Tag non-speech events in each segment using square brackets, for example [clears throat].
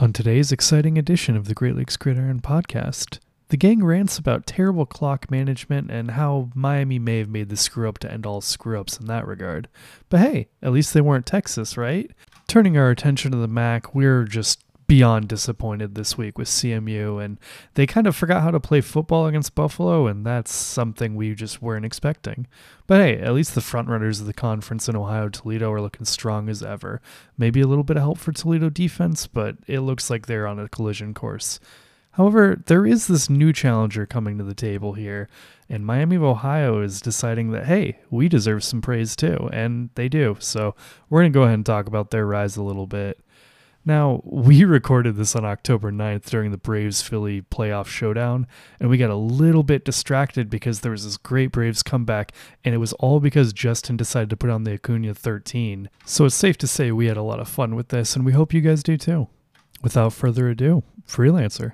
On today's exciting edition of the Great Lakes Gridiron podcast, the gang rants about terrible clock management and how Miami may have made the screw up to end all screw ups in that regard. But hey, at least they weren't Texas, right? Turning our attention to the MAC, we're just beyond disappointed this week with CMU, and they kind of forgot how to play football against Buffalo, and that's something we just weren't expecting. But hey, at least the frontrunners of the conference in Ohio Toledo are looking strong as ever. Maybe a little bit of help for Toledo defense, but it looks like they're on a collision course. However, there is this new challenger coming to the table here, and Miami of Ohio is deciding that, hey, we deserve some praise too, and they do. So we're going to go ahead and talk about their rise a little bit. Now, we [laughs] recorded this on October 9th during the Braves Philly playoff showdown, and we got a little bit distracted because there was this great Braves comeback, and it was all because Justin decided to put on the Acuna 13. So it's safe to say we had a lot of fun with this, and we hope you guys do too. Without further ado, Freelancer.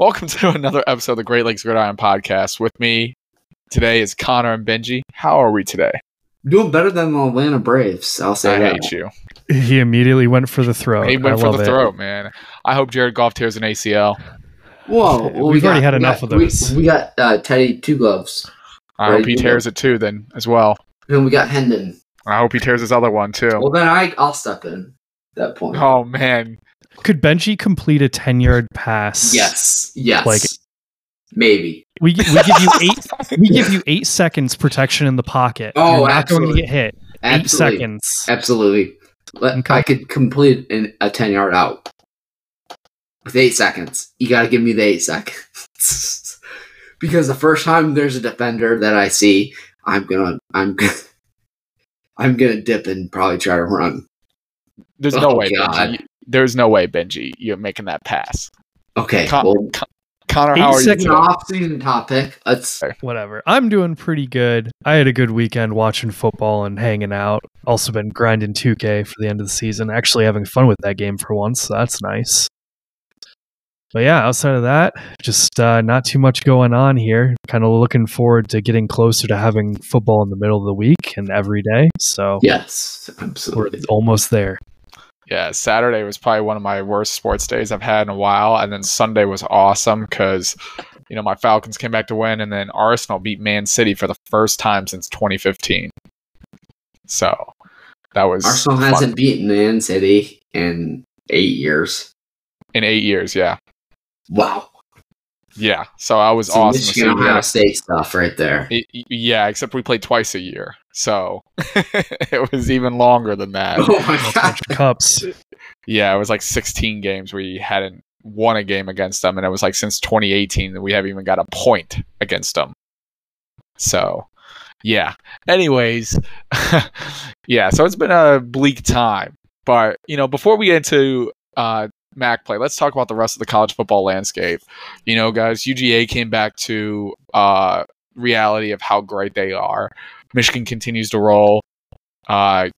Welcome to [laughs] another episode of the Great Lakes Gridiron Podcast. With me today is Connor and Benji. How are we today? Doing better than the Atlanta Braves. I'll say I that. hate you. He immediately went for the throw. He I went for the it. throat, man. I hope Jared Goff tears an ACL. Whoa, well, We've we already got- had we enough got- of those. We, we got uh, Teddy Two Gloves, I Right, hope he you tears it too, then as well. and we got Hendon. I hope he tears his other one too. Well, then I I'll step in at that point. Oh man, Could Benji complete a 10 yard pass? yes, yes, Like- maybe. We, we give you [laughs] eight. We give you eight seconds protection in the pocket. Oh, You're not going to absolutely. get hit. Eight seconds. absolutely. Let, Okay. I could complete an, a ten yard out with eight seconds. You got to give me the eight seconds [laughs] because the first time there's a defender that I see, I'm gonna I'm gonna [laughs] I'm gonna dip and probably try to run. there's no Oh, way, God. Benji. There's no way, Benji. You're making that pass. Okay, Con- well, Con- Connor, Eight how are you? seconds It's an today? off-season topic. Let's. Whatever. I'm doing pretty good. I had a good weekend watching football and hanging out. Also been grinding 2K for the end of the season. Actually having fun with that game for once. So that's nice. But yeah, outside of that, just uh, not too much going on here. Kind of looking forward to getting closer to having football in the middle of the week and every day. So Yes, we're absolutely. almost there. Yeah, Saturday was probably one of my worst sports days I've had in a while, and then Sunday was awesome because you know my Falcons came back to win, and then Arsenal beat Man City for the first time since 2015. So that was Arsenal fun. hasn't beaten Man City in eight years. in eight years. Yeah, Wow. Yeah. So I was Some awesome. to see Michigan Ohio that. State stuff right there. Y- y- Yeah, except we played twice a year, so [laughs] it was even longer than that. [laughs] Oh my That's god. cups. Yeah, it was like 16 games we hadn't won a game against them, and it was like since 2018 that we haven't even got a point against them. So, yeah. Anyways, [laughs] yeah. So it's been a bleak time, but you know, before we get into uh, Mac play, let's talk about the rest of the college football landscape. You know, guys, UGA came back to uh, reality of how great they are. Michigan continues to roll. Uh,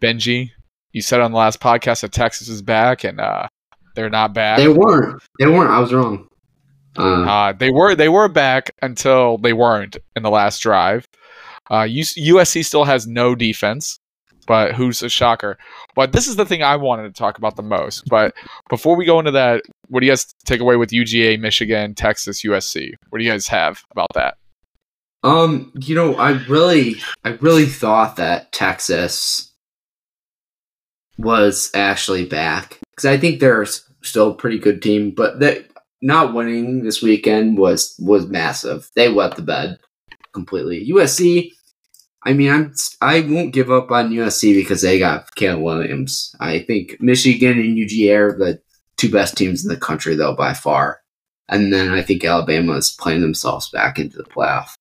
Benji, you said on the last podcast that Texas is back, and uh, they're not back. They weren't. They weren't. I was wrong. Uh, Uh, they were they were back until they weren't in the last drive. Uh, USC still has no defense, but who's a shocker? But this is the thing I wanted to talk about the most. But before we go into that, what do you guys take away with UGA, Michigan, Texas, USC? What do you guys have about that? um, you know, I really, I really thought that Texas was actually back because I think they're still a pretty good team, but that not winning this weekend was was massive. They wet the bed completely. USC. I mean, I'm I won't give up on USC because they got Caleb Williams. I think Michigan and UGA are the two best teams in the country, though, by far. And then I think Alabama is playing themselves back into the playoff.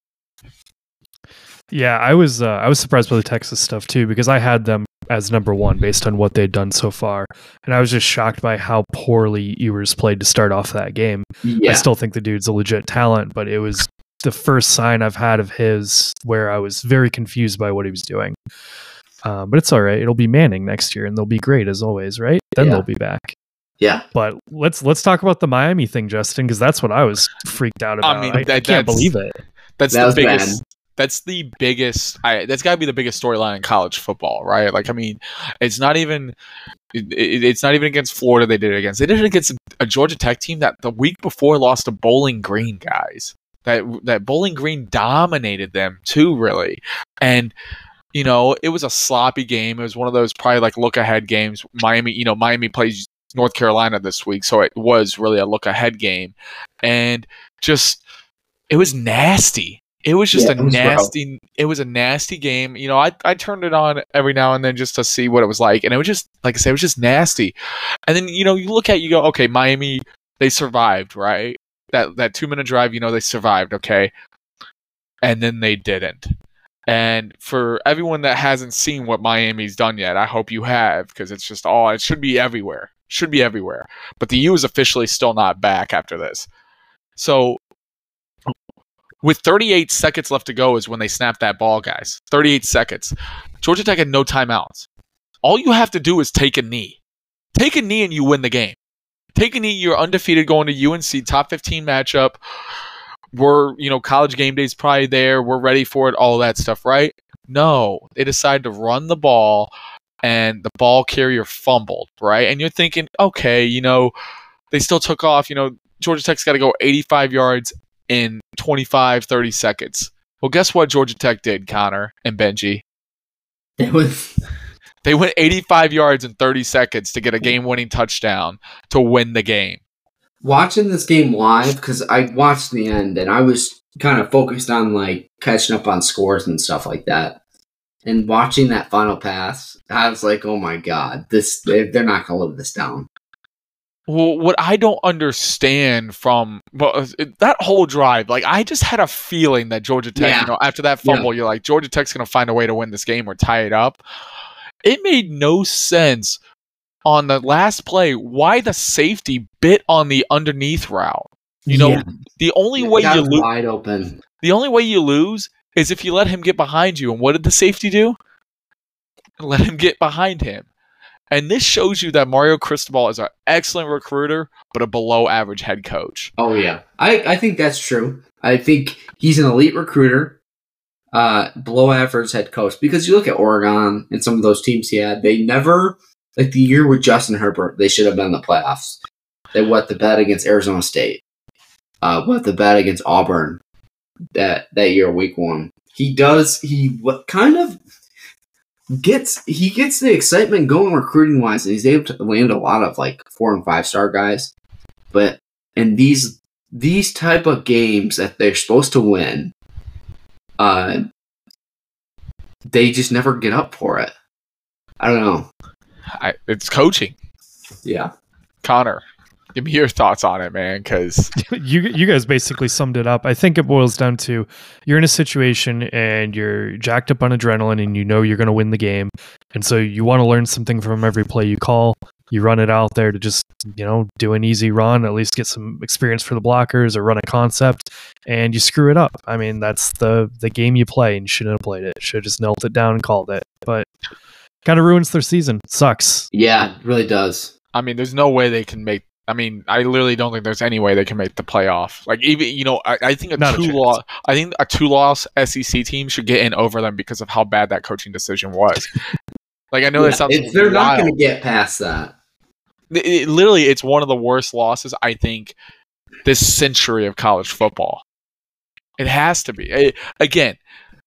Yeah, I was uh, I was surprised by the Texas stuff too because I had them as number one based on what they'd done so far, and I was just shocked by how poorly Ewers played to start off that game. Yeah, I still think the dude's a legit talent, but it was the first sign I've had of his where I was very confused by what he was doing. Um, but it's all right. It'll be Manning next year, and they'll be great as always, right? Then Yeah. they'll be back. Yeah. But let's let's talk about the Miami thing, Justin, because that's what I was freaked out about. I, mean, I that- can't believe it. That's That the was biggest. That's the biggest. I, that's got to be the biggest storyline in college football, right? Like, I mean, it's not even. It, it- it's not even against Florida. They did it against. They did it against a Georgia Tech team that the week before lost to Bowling Green guys. That that Bowling Green dominated them too, really, and you know it was a sloppy game. It was one of those probably like look ahead games. Miami, you know, Miami plays North Carolina this week, so it was really a look ahead game, and just it was nasty. It was just Yeah, a it was rough. nasty. It was a nasty game. You know, I I turned it on every now and then just to see what it was like, and it was just like I said, it was just nasty. And then you know, you look at it, you go, okay, Miami, they survived, right? That that two minute drive, you know, they survived, okay, and then they didn't. And for everyone that hasn't seen what Miami's done yet, I hope you have because it's just all it should be everywhere. Should be everywhere. But the U is officially still not back after this. So with 38 seconds left to go is when they snap that ball, guys. 38 seconds. Georgia Tech had no timeouts. All you have to do is take a knee. Take a knee and you win the game. Take a knee, you're undefeated going to UNC top 15 matchup. We're, you know, college game day's probably there. We're ready for it, all that stuff, right? No. They decide to run the ball and the ball carrier fumbled, right? And you're thinking, okay, you know, they still took off, you know, Georgia Tech's got to go 85 yards in 25, 30 seconds. Well, guess what Georgia Tech did, Connor and Benji? It was They went 85 yards in 30 seconds to get a hmm. game winning touchdown to win the game. watching this game live because I watched the end and I was kind of focused on like catching up on scores and stuff like that. And watching that final pass, I was like, "Oh my god, this they- they're not gonna live this down." Well, what I don't understand from well, that whole drive, like I just had a feeling that Georgia Tech, Yeah. you know, after that fumble, you're like Georgia Tech's going to find a way to win this game or tie it up. It made no sense on the last play why the safety bit on the underneath route. You know, Yeah. the only It way you lose, wide open. the only way you lose is if you let him get behind you. And what did the safety do? Let him get behind him. And this shows you that Mario Cristobal is an excellent recruiter, but a below average head coach. Oh yeah, I I think that's true. I think he's an elite recruiter, uh, below average head coach. Because you look at Oregon and some of those teams he had, they never like the year with Justin Herbert, they should have been in the playoffs. They wet the bet against Arizona State. Uh, wet the bet against Auburn that that year, week one. He does. He what kind of gets he gets the excitement going recruiting wise, and he's able to land a lot of like four and five star guys. But in these these type of games that they're supposed to win, uh, they just never get up for it. I don't know. I, it's coaching. Yeah, Connor, give me your thoughts on it, man, because [laughs] you you guys basically summed it up. I think it boils down to you're in a situation and you're jacked up on adrenaline and you know you're going to win the game, and so you want to learn something from every play you call. You run it out there to just you know do an easy run, at least get some experience for the blockers, or run a concept, and you screw it up. I mean that's the the game you play, and you shouldn't have played it. Should have just knelt it down and called it, but kind of ruins their season. Sucks. yeah, it really does. I mean, there's no way they can make. I mean, I literally don't think there's any way they can make the playoff. Like even you know, I, I think a Not two chance. loss. I think a two loss SEC team should get in over them because of how bad that coaching decision was. like I know Yeah, that sounds. they're not going to get past that. It- it- literally, it's one of the worst losses I think this century of college football. It has to be. Eh, again,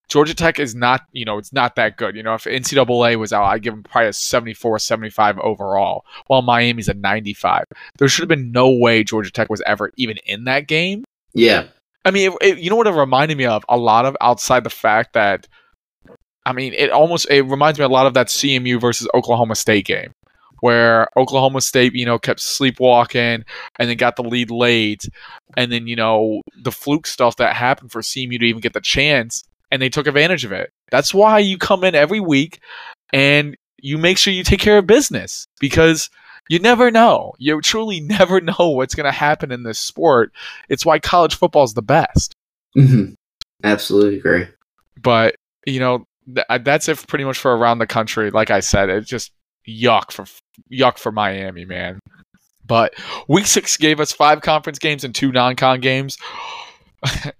Georgia Tech is not, you know, it's not that good. You know, if NCAA was out, I'd give them probably a 74, 75 overall, while Miami's a 95. There should have been no way Georgia Tech was ever even in that game. Yeah, I mean, it, it- you know what it reminded me of? A lot of outside the fact that, I mean, it almost it reminds me a lot of that CMU versus Oklahoma State game, where Oklahoma State, you know, kept sleepwalking and then got the lead late, and then you know the fluke stuff that happened for CMU to even get the chance, and they took advantage of it. That's why you come in every week and you make sure you take care of business because you never know. You truly [laughs] never know what's going to happen in this sport. It's why college football is the best. hmm Absolutely agree. but you know th- that's it pretty much for around the country like i said it just yuck for yuck for miami man. But week six gave us five conference games and two non-con games. [laughs]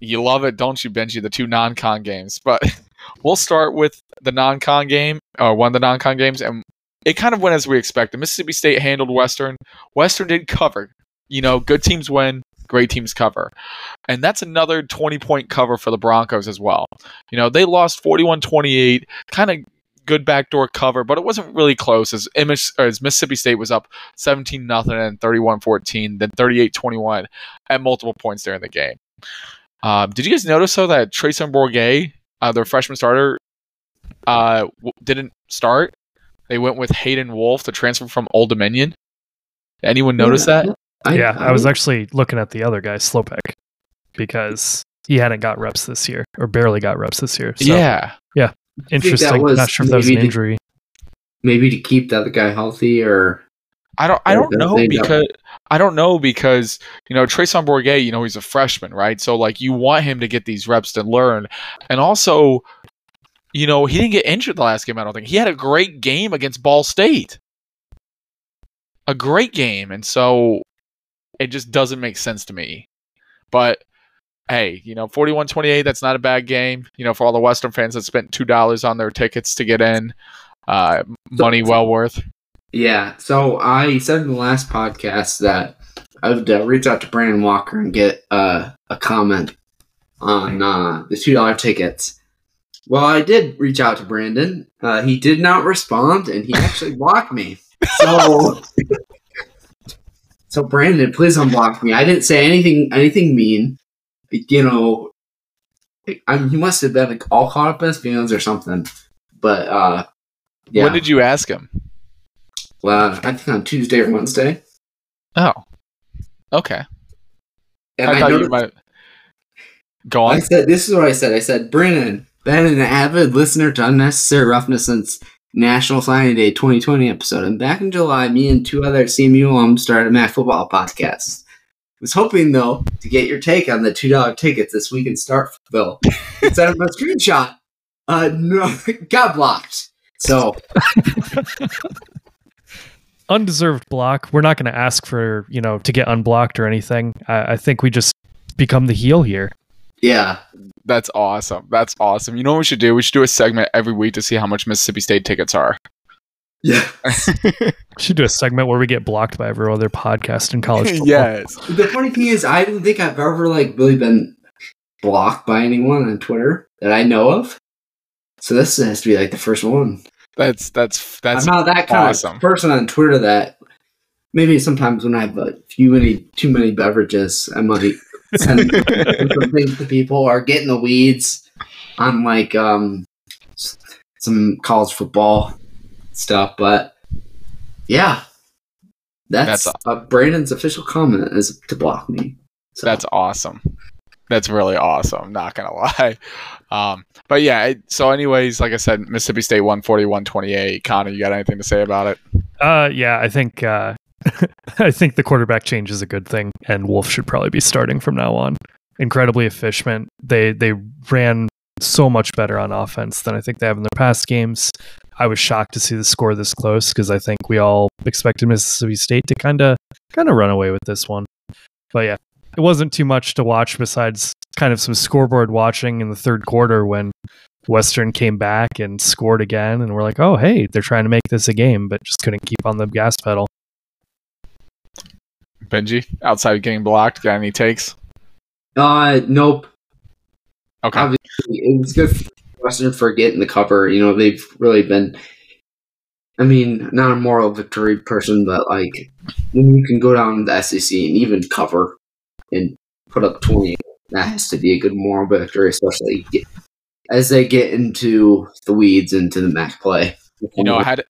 You love it don't you benji the two non-con games? But [laughs] we'll start with the non-con game or one of the non-con games and it kind of went as we expected. Mississippi state handled western. Western did cover. You know good teams win great teams cover. And that's another 20 point cover for the broncos as well. You know, they lost 41-28, kind of good backdoor cover, but it wasn't really close as, Image, or as Mississippi State was up 17 nothing and 31-14, then 38-21 at multiple points during the game. Um, did you guys notice though that Treyson Bourguet, uh, their freshman starter, uh, w- didn't start? They went with Hayden Wolff to transfer from Old Dominion. Anyone notice that? yeah, I, was actually looking at the other guy, Salopek, because he hadn't got reps this year or barely got reps this year. So, yeah. Interesting. was Not sure if that was an maybe the- injury. maybe to keep the other guy healthy or I don't. I don't know they don't. because I don't know because you know Treyson Bourguet. You know he's a freshman, right? So like you want him to get these reps to learn, and also, you know he didn't get injured the last game. I don't think he had a great game against Ball State, a great game, and so it just doesn't make sense to me. But hey, you know 41-28, That's not a bad game. You know for all the Western fans that spent two dollars on their tickets to get in, uh, money well worth. Yeah. So I said in the last podcast that I would uh, reach out to Brandon Walker and get uh, a comment on uh, the two dollar tickets. Well, I did reach out to Brandon. Uh, he did not respond, and he actually blocked me. So, [laughs] so Brandon, please unblock me. I didn't say anything anything mean. You know, I mean, he must have been like, all caught up in his feelings or something. But uh, yeah. When did you ask him? Well, I think on Tuesday or Wednesday. Oh, okay. And I, I, thought you might go on. I said, this is what I said. I said, Brennan, been an avid listener to Unnecessary Roughness since National Signing Day 2020 episode. And back in July, me and two other CMU alums started a Mac Football podcast. Was hoping, though, to get your take on the $2 tickets this week in Starkville. Instead of a screenshot, uh, no, [laughs] got blocked. So, [laughs] Undeserved block. We're not going to ask for you know to get unblocked or anything. I, I think we just become the heel here. yeah. That's awesome. That's awesome. You know what we should do? We should do a segment every week to see how much Mississippi State tickets are. Yeah. [laughs] Should do a segment where we get blocked by every other podcast in college [laughs] football. yes. The funny thing is, I don't think I've ever like really been blocked by anyone on Twitter that I know of. So this has to be like the first one. That's that's that's I'm not that kind awesome. of person on Twitter that maybe sometimes when I have a few many too many beverages, I might send [laughs] some things to people or get in the weeds on like um some college football stuff. But yeah, that's, That's uh, Brandon's official comment is to block me. So. that's awesome. That's really awesome. Not gonna [laughs] lie. Um, but yeah. It, so, anyways, like I said, Mississippi State one forty one twenty eight. Connor, you got anything to say about it? Uh, yeah, I think uh, [laughs] I think the quarterback change is a good thing, and Wolff should probably be starting from now on. Incredibly efficient. They they ran so much better on offense than I think they have in their past games. I was shocked to see the score this close because I think we all expected Mississippi State to kind of kind of run away with this one. But yeah, it wasn't too much to watch besides kind of some scoreboard watching in the third quarter when Western came back and scored again, and we're like, oh hey, they're trying to make this a game, but just couldn't keep on the gas pedal. Benji, outside of getting blocked, got any takes? Uh, nope. Okay. Obviously, it was good for Western for getting the cover. You know, they've really been. I mean, not a moral victory person, but like when you can go down to the SEC and even cover and put up twenty, that has to be a good moral victory, especially get, as they get into the weeds into the MAC play. You know, I had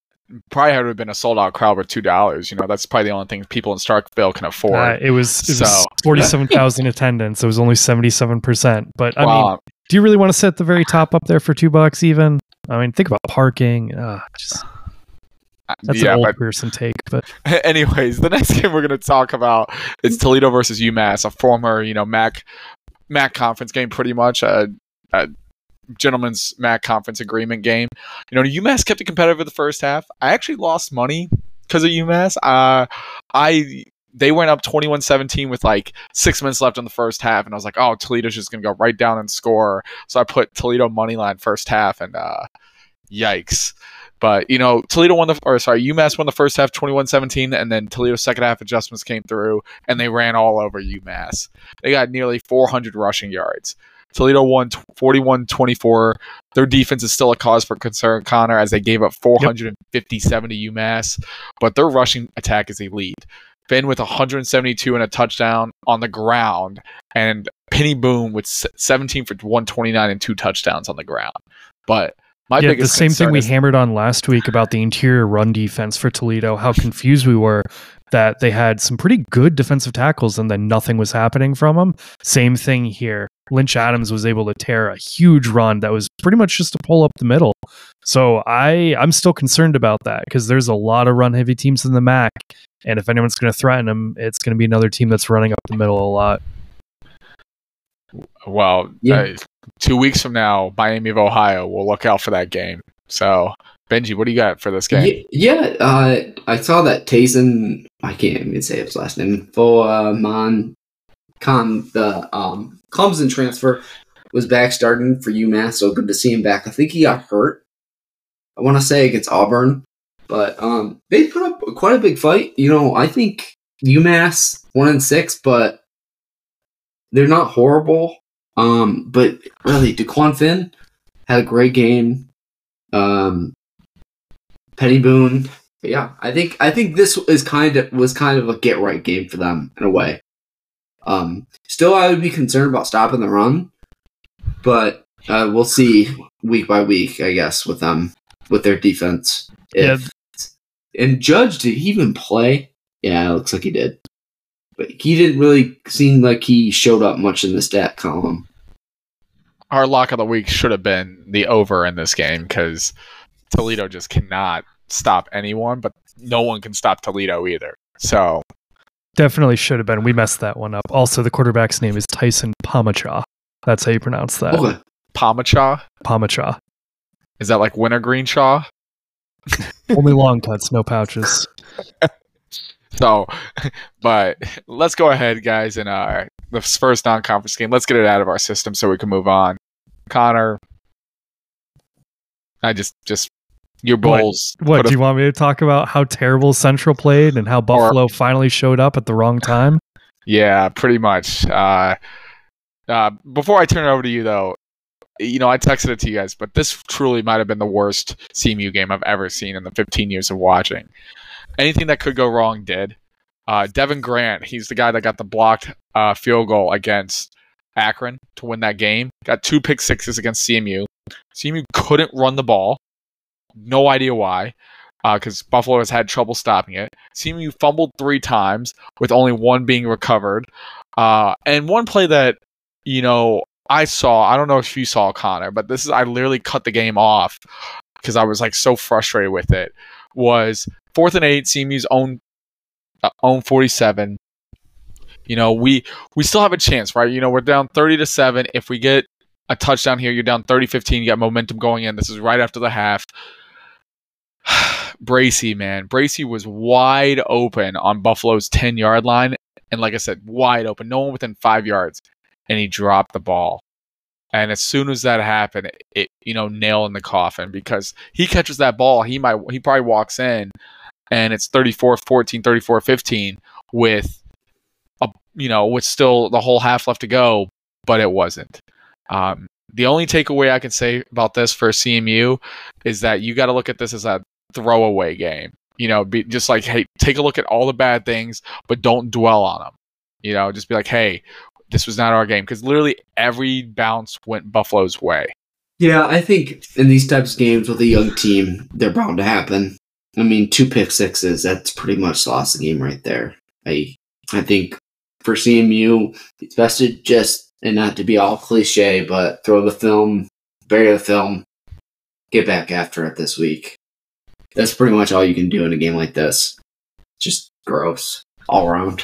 probably had been a sold out crowd with two dollars. You know, that's probably the only thing people in Starkville can afford. Uh, it was it was forty seven thousand attendance. It was only seventy seven percent. But I mean, wow. Do you really want to set the very top up there for two bucks? Even I mean, think about parking. Uh, just that's yeah, an old but person take. But [laughs] anyways, the next game we're going to talk about is Toledo versus UMass, a former, you know, MAC MAC conference game, pretty much a, a gentleman's MAC conference agreement game. You know, UMass kept it competitive in the first half. I actually lost money because of UMass. Uh, I they went up 21-17 with like six minutes left in the first half, and I was like, oh, Toledo's just gonna go right down and score. So I put Toledo money line first half, and uh, yikes. But you know, Toledo won the or sorry, UMass won the first half 21-17 and then Toledo's second half adjustments came through and they ran all over UMass. They got nearly 400 rushing yards. Toledo won 41-24. Their defense is still a cause for concern, Connor, as they gave up 457 to UMass, but their rushing attack is elite. Finn with 172 and a touchdown on the ground, and Peny Boone with 17 for 129 and two touchdowns on the ground. But my yeah, the same thing we is- hammered on last week about the interior run defense for Toledo, how confused we were that they had some pretty good defensive tackles and then nothing was happening from them. Same thing here. Lynch Adams was able to tear a huge run that was pretty much just to pull up the middle. So I I'm still concerned about that because there's a lot of run heavy teams in the MAC, and if anyone's going to threaten them, it's going to be another team that's running up the middle a lot. Well, Yeah. uh, two weeks from now, Miami of Ohio. We'll look out for that game. So, Benji, what do you got for this game? Yeah, uh, I saw that Taisun. I can't even say his last name. Foaman Khan, the um, Clemson transfer, was back starting for UMass. So good to see him back. I think he got hurt. I want to say against Auburn, but um, they put up quite a big fight. You know, I think UMass one and six, but they're not horrible. Um, but really, DeQuan Finn had a great game. Um, Peny Boone. But yeah, I think I think this is kind of was kind of a get right game for them in a way. Um, still, I would be concerned about stopping the run, but uh, we'll see week by week, I guess, with them with their defense. If, And Judge, did he even play? Yeah, it looks like he did, but he didn't really seem like he showed up much in the stat column. Our lock of the week should have been the over in this game because Toledo just cannot stop anyone, but no one can stop Toledo either. So, Definitely should have been. We messed that one up. Also, the quarterback's name is Tyson Pamacha. That's how you pronounce that. Okay, Pamacha, Pamacha. is that like Wintergreen Shaw? [laughs] Only long cuts, no pouches. [laughs] So, [laughs] but let's go ahead, guys, in uh, the first non-conference game. Let's get it out of our system so we can move on. Connor, I just, just your What? Bulls. What put do a- you want me to talk about? How terrible Central played and how Buffalo finally showed up at the wrong time? Yeah, pretty much. Uh, uh, before I turn it over to you, though, you know, I texted it to you guys, but this truly might have been the worst CMU game I've ever seen in the 15 years of watching. Anything that could go wrong did. Uh, Devin Grant, he's the guy that got the blocked uh, field goal against Akron to win that game. Got two pick sixes against CMU. CMU couldn't run the ball. No idea why, because Buffalo has had trouble stopping it. CMU fumbled three times with only one being recovered. Uh, and one play that, you know, I saw, I don't know if you saw Connor, but this is, I literally cut the game off because I was like so frustrated with it. Was fourth and eight, CMU's own, uh, own 47. You know, we, we still have a chance, right? You know, we're down 30 to 7. If we get a touchdown here, you're down 30 15. You got momentum going in. This is right after the half. [sighs] Bracy, man. Bracy was wide open on Buffalo's 10 yard line. And like I said, wide open, no one within five yards. And he dropped the ball. And as soon as that happened, it, you know, nail in the coffin because he catches that ball. He might, he probably walks in and it's 34 14, 34 15 with a, you know, with still the whole half left to go, but it wasn't. Um, the only takeaway I can say about this for CMU is that you got to look at this as a throwaway game. You know, be just like, hey, take a look at all the bad things, but don't dwell on them. You know, just be like, hey, this was not our game because literally every bounce went Buffalo's way. Yeah, I think in these types of games with a young team, they're bound to happen. I mean, two pick sixes, that's pretty much lost the game right there. I I think for CMU, it's best to just and not to be all cliche, but throw the film, bury the film, get back after it this week. That's pretty much all you can do in a game like this. Just gross all around.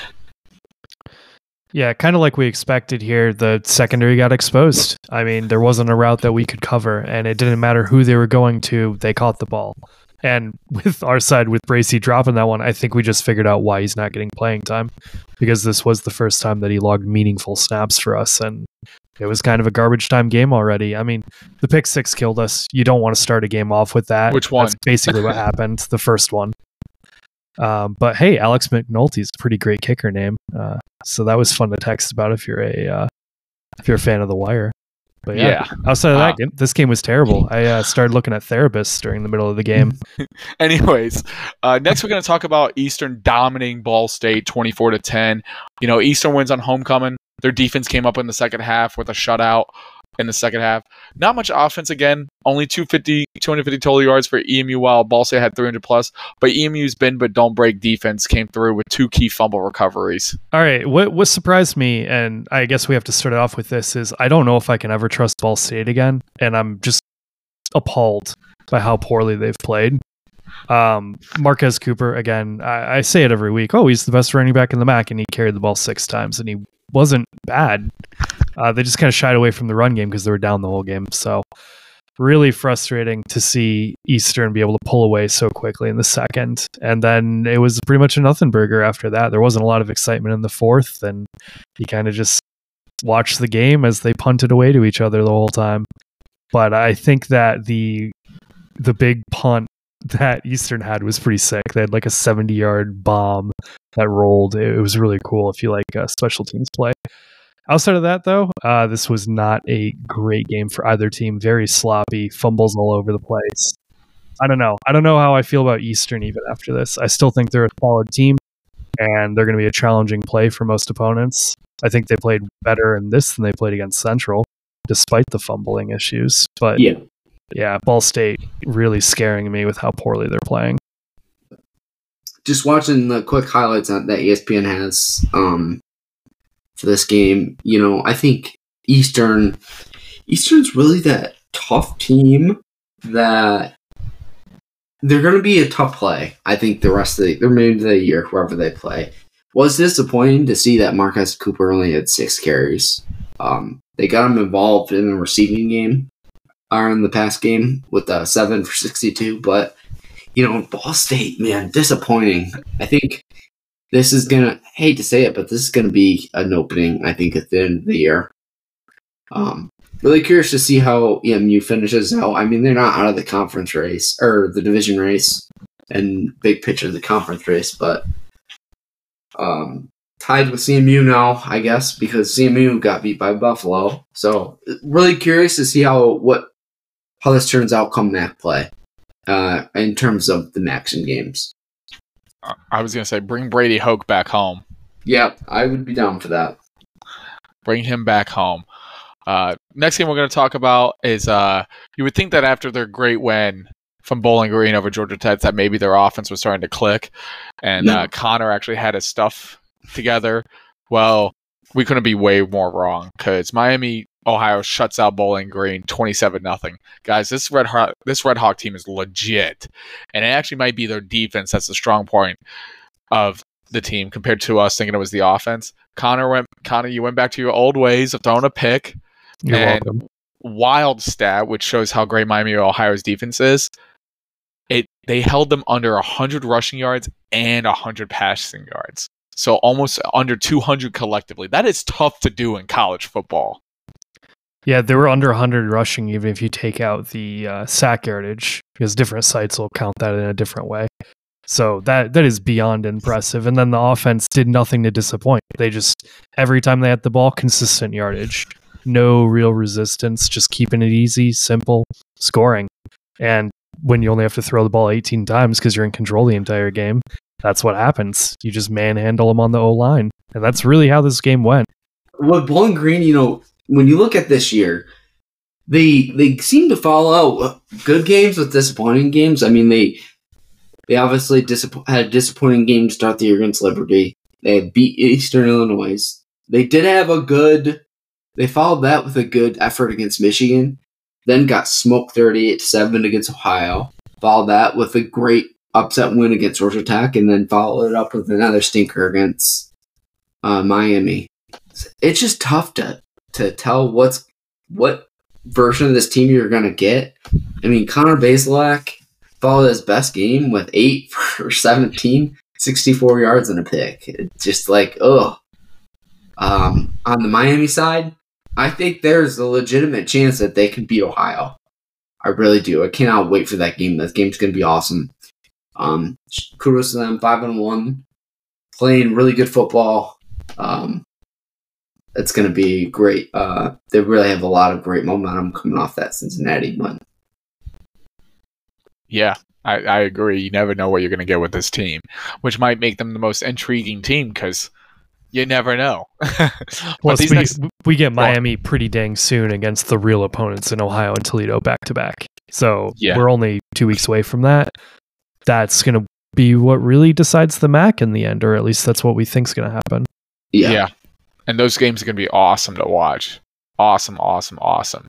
Yeah, kind of like we expected here. The secondary got exposed. I mean, there wasn't a route that we could cover, and it didn't matter who they were going to, they caught the ball. And [laughs] with our side, with Bracy dropping that one, I think we just figured out why he's not getting playing time because this was the first time that he logged meaningful snaps for us. And it was kind of a garbage time game already. I mean, the pick six killed us. You don't want to start a game off with that. Which one? That's basically what [laughs] happened. The first one. Um, but hey, Alex McNulty is a pretty great kicker name. Uh, so that was fun to text about if you're a uh, if you're a fan of the Wire. But yeah, Yeah. outside of that game, this game was terrible. I uh, started looking at therapists during the middle of the game. [laughs] Anyways, uh, next we're going to talk about Eastern dominating Ball State 24 to 10. You know, Eastern wins on homecoming. Their defense came up in the second half with a shutout in the second half. Not much offense again. Only 250, 250 total yards for EMU while Ball State had 300 plus. But EMU's bend but don't break defense came through with two key fumble recoveries. All right, what what surprised me, and I guess we have to start off with this, is I don't know if I can ever trust Ball State again, and I'm just appalled by how poorly they've played. Um, Marquez Cooper, again, I, I say it every week. Oh, he's the best running back in the MAC, and he carried the ball six times, and he wasn't bad. Uh, they just kind of shied away from the run game because they were down the whole game. So, really frustrating to see Eastern be able to pull away so quickly in the second. And then it was pretty much a nothing burger after that. There wasn't a lot of excitement in the fourth, and you kind of just watched the game as they punted away to each other the whole time. But I think that the the big punt [laughs] that Eastern had was pretty sick. They had like a 70 yard bomb that rolled. It, was really cool if you like uh, special teams play. Outside of that, though, uh, this was not a great game for either team. Very sloppy, fumbles all over the place. I don't know. I don't know how I feel about Eastern even after this. I still think they're a solid team, and they're going to be a challenging play for most opponents. I think they played better in this than they played against Central, despite the fumbling issues. But Yeah. yeah, Ball State really scaring me with how poorly they're playing. Just watching the quick highlights that, that ESPN has um, for this game, you know, I think Eastern Eastern's really that tough team that they're going to be a tough play. I think the rest of the, the remainder of the year, whoever they play, was disappointing to see that Marquez Cooper only had six carries. Um, they got him involved in the receiving game or in the pass game with a seven for sixty-two, but you know, Ball State, man, disappointing. I think this is gonna hate to say it, but this is gonna be an opening. I think at the end of the year. Um, really curious to see how EMU finishes out. I mean, they're not out of the conference race or the division race and big picture of the conference race, but um, tied with CMU now, I guess, because CMU got beat by Buffalo. So really curious to see how what how this turns out come MAC play uh, in terms of the Maxion games. I was going to say, bring Brady Hoke back home. Yep, I would be down for that. Bring him back home. Uh, next game we're going to talk about is uh, you would think that after their great win from Bowling Green over Georgia Tech, that maybe their offense was starting to click, and No. uh, Connor actually had his stuff together. Well, we couldn't be way more wrong because Miami, Ohio shuts out Bowling Green twenty-seven nothing. Guys, this Red Hawk, this Red Hawk team is legit, and it actually might be their defense that's the strong point of the team compared to us thinking it was the offense. Connor went, Connor, you went back to your old ways of throwing a pick You're and welcome. wild stat, which shows how great Miami Ohio's defense is. It they held them under 100 rushing yards and 100 passing yards. So almost under 200 collectively. That is tough to do in college football. Yeah, they were under 100 rushing, even if you take out the uh, sack yardage, because different sites will count that in a different way. So that that is beyond impressive. And then the offense did nothing to disappoint. They just every time they had the ball, consistent yardage, no real resistance, just keeping it easy, simple, scoring. And when you only have to throw the ball 18 times because you're in control the entire game, that's what happens. You just manhandle them on the O line, and that's really how this game went. With Bowling Green, you know, when you look at this year, they they seem to follow good games with disappointing games. I mean, they they obviously disapp- had a disappointing game to start the year against Liberty. They beat Eastern Illinois. They did have a good. They followed that with a good effort against Michigan. Then got smoked thirty-eight to seven against Ohio. Followed that with a great upset win against Georgia Tech, and then followed it up with another stinker against uh, Miami. it's just tough to to tell what's what version of this team you're gonna get. I mean, Connor Bazelak followed his best game with eight [laughs] for 17, 64 yards and a pick. It's just like, oh. Um, on the Miami side, I think there's a legitimate chance that they can beat Ohio. I really do. I cannot wait for that game. That game's to be awesome. Um, kudos to them, five and one, playing really good football. Um, it's going to be great. Uh, they really have a lot of great momentum coming off that Cincinnati win. Yeah, I, I agree. You never know what you're going to get with this team, which might make them the most intriguing team because you never know. [laughs] Plus, we, next... we get Miami pretty dang soon against the real opponents in Ohio and Toledo back to back. So yeah. we're only two weeks away from that. That's going to be what really decides the MAC in the end, or at least that's what we think is going to happen. Yeah. yeah. And those games are going to be awesome to watch. Awesome, awesome, awesome.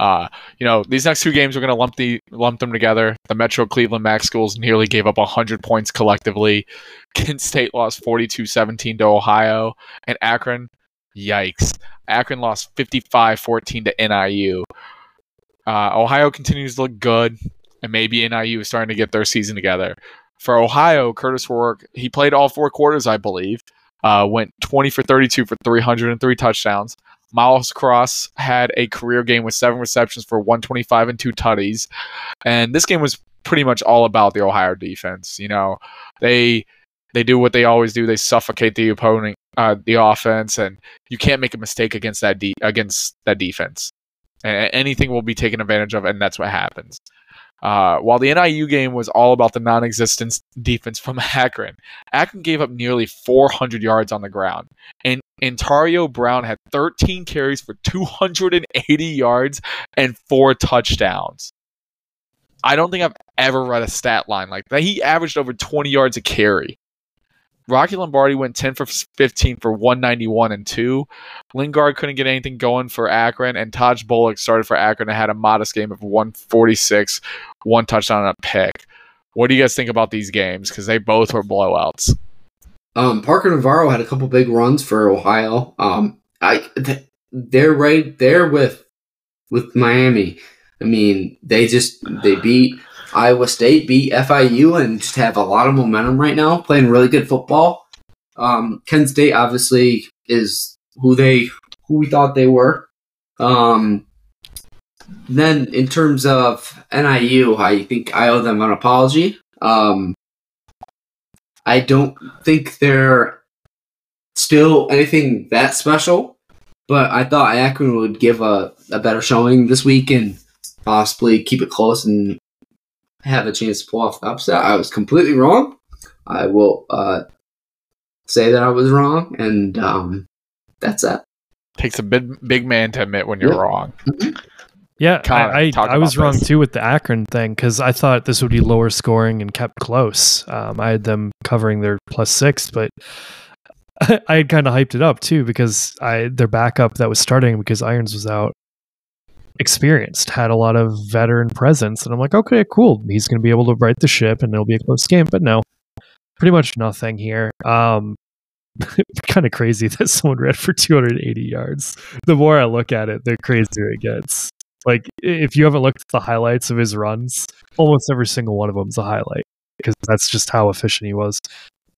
Uh, you know, these next two games, we're going to lump the lump them together. The Metro Cleveland MAC schools nearly gave up 100 points collectively. [laughs] Kent State lost 42-17 to Ohio, and Akron, yikes, Akron lost 55-14 to NIU. Uh, Ohio continues to look good, and maybe NIU is starting to get their season together. For Ohio, Kurtis Rourke, he played all four quarters, I believe. Uh, went 20 for 32 for 303 touchdowns. Miles Cross had a career game with seven receptions for 125 and two tutties. And this game was pretty much all about the Ohio defense. You know, they they do what they always do. They suffocate the opponent, uh, the offense, and you can't make a mistake against that de- against that defense. And anything will be taken advantage of, and that's what happens. Uh, while the NIU game was all about the non-existent defense from [laughs] Akron, Akron gave up nearly 400 yards on the ground, and Antario Brown had 13 carries for 280 yards and four touchdowns. I don't think I've ever read a stat line like that. He averaged over 20 yards a carry. Rocky Lombardi went 10 for 15 for 191 and 2. Lingard couldn't get anything going for Akron, and Taj Bullock started for Akron and had a modest game of 146, one touchdown and a pick. What do you guys think about these games? Because they both were blowouts. Um, Parker Navarro had a couple big runs for Ohio. Um, I they're right there with with Miami. I mean, they just they beat Iowa State, beat FIU, and just have a lot of momentum right now, playing really good football. Um, Kent State obviously is who they who we thought they were. Um, then in terms of NIU, I think I owe them an apology. Um, I don't think they're still anything that special, but I thought Akron would give a, a better showing this week and possibly keep it close and have a chance to pull off the upset. I was completely wrong. I will uh, say that I was wrong, and um, that's that. Takes a big big man to admit when you're yeah. wrong. Mm-hmm. Yeah, I, I, I was wrong too with the Akron thing because I thought this would be lower scoring and kept close. Um, I had them covering their plus six, but I, [laughs] I had kind of hyped it up too because I their backup that was starting because Irons was out experienced, had a lot of veteran presence. And I'm like, okay, cool. He's going to be able to right the ship and it'll be a close game. But no, pretty much nothing here. Um, [laughs] kind of crazy [laughs] that someone ran for 280 yards. The more I look at it, the crazier it gets. Like, if you haven't looked at the highlights of his runs, almost every single one of them is a highlight because that's just how efficient he was.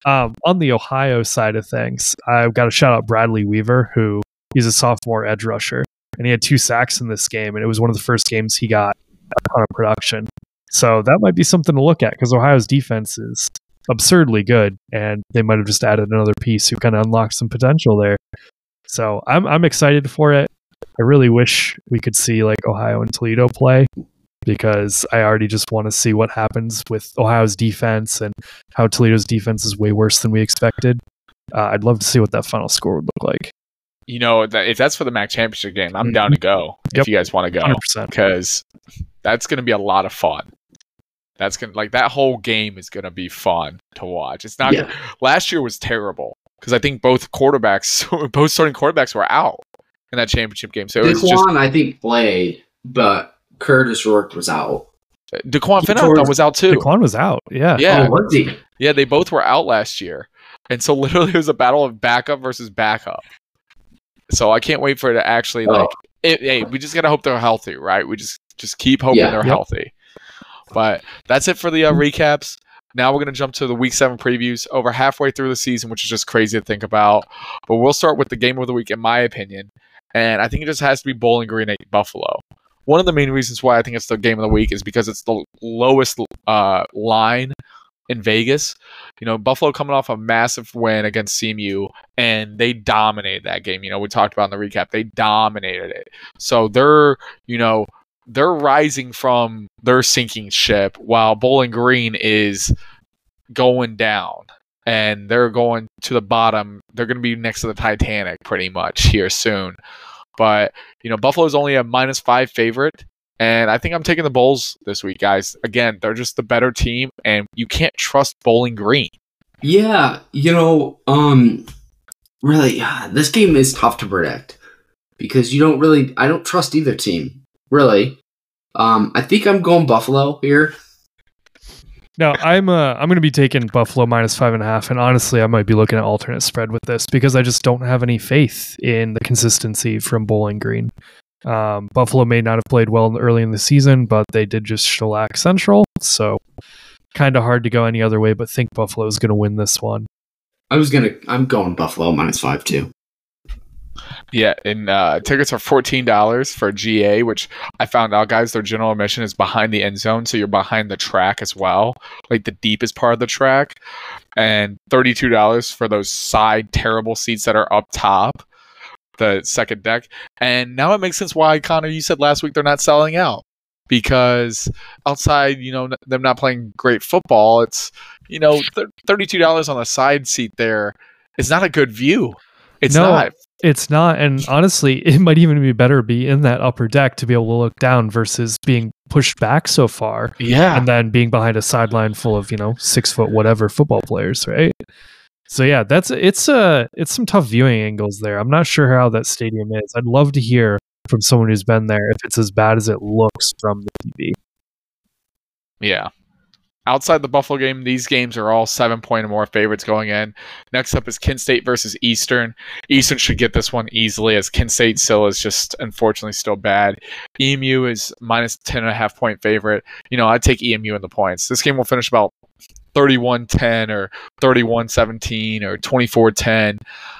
Um, on the Ohio side of things, I've got to shout out Bradley Weaver, who he's a sophomore edge rusher and he had two sacks in this game, and it was one of the first games he got a ton of production. So that might be something to look at because Ohio's defense is absurdly good, and they might have just added another piece who kind of unlocked some potential there. So I'm I'm excited for it. I really wish we could see like Ohio and Toledo play because I already just want to see what happens with Ohio's defense and how Toledo's defense is way worse than we expected. Uh, I'd love to see what that final score would look like you know, that if that's for the MAC championship game, I'm down to mm-hmm. go yep. if you guys want to go because that's going to be a lot of fun. That's going to like that whole game is going to be fun to watch. It's not yeah. last year was terrible because I think both quarterbacks, [laughs] both starting quarterbacks were out in that championship game. So DeQuan, just, I think played, but Kurtis Rourke was out. DeQuan Finn was out too. DeQuan was out. Yeah. Yeah. Oh, was he? Yeah, they both were out last year. And so [laughs] literally it was a battle of backup versus backup. So I can't wait for it to actually Oh. like. It, hey, we just gotta hope they're healthy, right? We just just keep hoping Yeah. they're Yep. healthy. But that's it for the uh, recaps. Now we're gonna jump to the week seven previews. Over halfway through the season, which is just crazy to think about. But we'll start with the game of the week, in my opinion, and I think it just has to be Bowling Green at Buffalo. One of the main reasons why I think it's the game of the week is because it's the lowest uh, line in Vegas. You know, Buffalo coming off a massive win against CMU, and they dominated that game. You know, we talked about in the recap, they dominated it. So they're, you know, they're rising from their sinking ship while Bowling Green is going down. And they're going to the bottom. They're going to be next to the Titanic pretty much here soon. But, you know, Buffalo's only a minus five favorite. And I think I'm taking the Bulls this week, guys. Again, they're just the better team, and you can't trust Bowling Green. Yeah, you know, um, really, this game is tough to predict because you don't really. I don't trust either team, really. Um, I think I'm going Buffalo here. No, I'm uh, I'm going to be taking Buffalo minus five and a half, and honestly, I might be looking at alternate spread with this because I just don't have any faith in the consistency from Bowling Green. Um, Buffalo may not have played well early in the season, but they did just shellac Central, so kind of hard to go any other way. But think Buffalo is going to win this one. I was gonna. I'm going Buffalo minus five too. Yeah, and uh, tickets are fourteen dollars for GA, which I found out, guys. Their general admission is behind the end zone, so you're behind the track as well, like the deepest part of the track, and thirty-two dollars for those side terrible seats that are up top, the second deck. And now it makes sense why Connor, you said last week they're not selling out because outside, you know, them not playing great football, it's you know, thirty-two dollars on the side seat there is not a good view. It's No. not. It's not, and honestly, [laughs] it might even be better be in that upper deck to be able to look down versus being pushed back so far Yeah. and then being behind a sideline full of you know six foot whatever football players, right? So yeah, that's it's uh it's some tough viewing angles there. I'm not sure how that stadium is. I'd love to hear from someone who's been there if it's as bad as it looks from the TV. Yeah. Outside the Buffalo game, these games are all seven point or more favorites going in. Next up is Kent State versus Eastern. Eastern should get this one easily, as Kent State still is just unfortunately still bad. EMU is minus ten and a half point favorite. You know, I take EMU in the points. This game will finish about 31-10 or 31-17 or 24-10.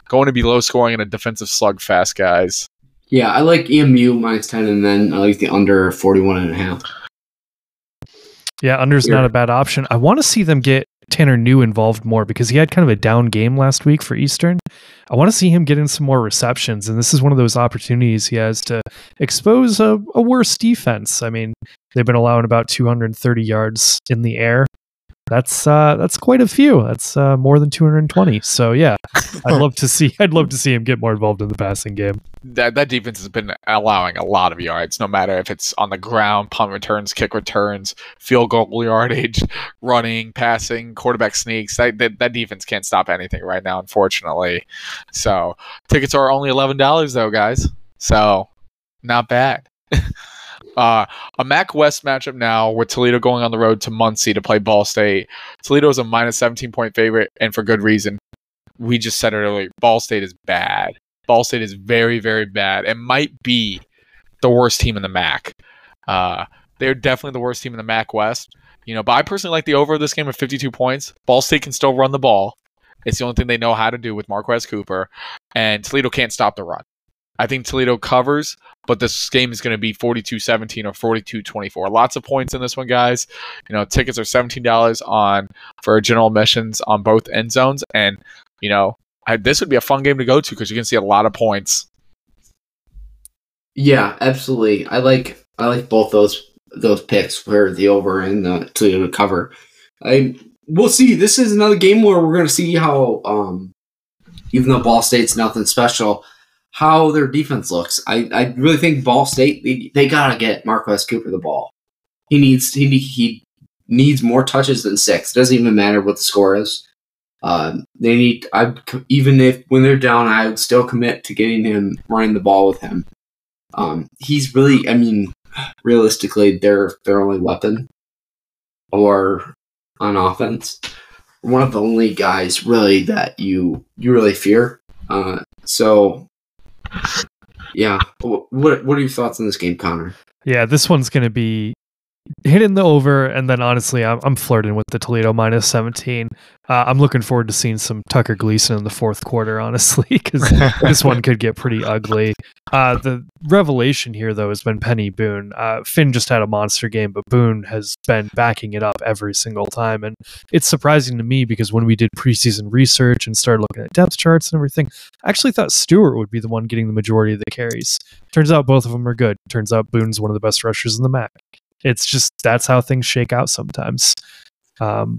Going to be low scoring and a defensive slugfest, guys. Yeah, I like EMU minus ten, and then I like the under 41 and a half. Yeah, under's Yeah. not a bad option. I want to see them get Tanner Knue involved more because he had kind of a down game last week for Eastern. I want to see him get in some more receptions, and this is one of those opportunities he has to expose a, a worse defense. I mean, they've been allowing about 230 yards in the air. That's uh, that's quite a few. That's uh, more than 220. So yeah, I'd [laughs] love to see. I'd love to see him get more involved in the passing game. that that defense has been allowing a lot of yards, no matter if it's on the ground, punt returns, kick returns, field goal yardage, [laughs] running, passing, quarterback sneaks. That that, that defense can't stop anything right now, unfortunately. So tickets are only eleven dollars though, guys. So not bad. [laughs] Uh, a MAC West matchup now with Toledo going on the road to Muncie to play Ball State. Toledo is a minus 17 point favorite, and for good reason. We just said it earlier. Ball State is bad. Ball State is very, very bad It might be the worst team in the MAC. Uh, they're definitely the worst team in the MAC West. You know, but I personally like the over of this game of 52 points. Ball State can still run the ball. It's the only thing they know how to do with Marquez Cooper, and Toledo can't stop the run. I think Toledo covers, but this game is going to be 42-17 or 42-24. Lots of points in this one, guys. You know, tickets are $17 on for general admissions on both end zones, and you know, I, this would be a fun game to go to because you can see a lot of points. Yeah, absolutely. I like I like both those those picks for the over and the to cover. I we'll see. This is another game where we're going to see how, um, even though Ball State's nothing special, how their defense looks. I, I really think Ball State they, they gotta get Marquez Cooper the ball. He needs he he needs more touches than six. It Doesn't even matter what the score is. Um, they need. I even if when they're down, I would still commit to getting him running the ball with him. Um, he's really. I mean, realistically, their their only weapon, or on offense, one of the only guys really that you you really fear. Uh, so Yeah. What What are your thoughts on this game, Connor? Yeah, this one's going to be hitting the over, and then honestly, I'm, I'm flirting with the Toledo minus 17. Uh, I'm looking forward to seeing some Tucker Gleason in the fourth quarter, [laughs] honestly, because this one could get pretty ugly. Uh, the revelation here, though, has been Peny Boone. Uh, Finn just had a monster game, but Boone has been backing it up every single time. And it's surprising to me because when we did preseason research and started looking at depth charts and everything, I actually thought Stuart would be the one getting the majority of the carries. Turns out both of them are good. Turns out Boone's one of the best rushers in the MAC. It's just that's how things shake out sometimes. Um,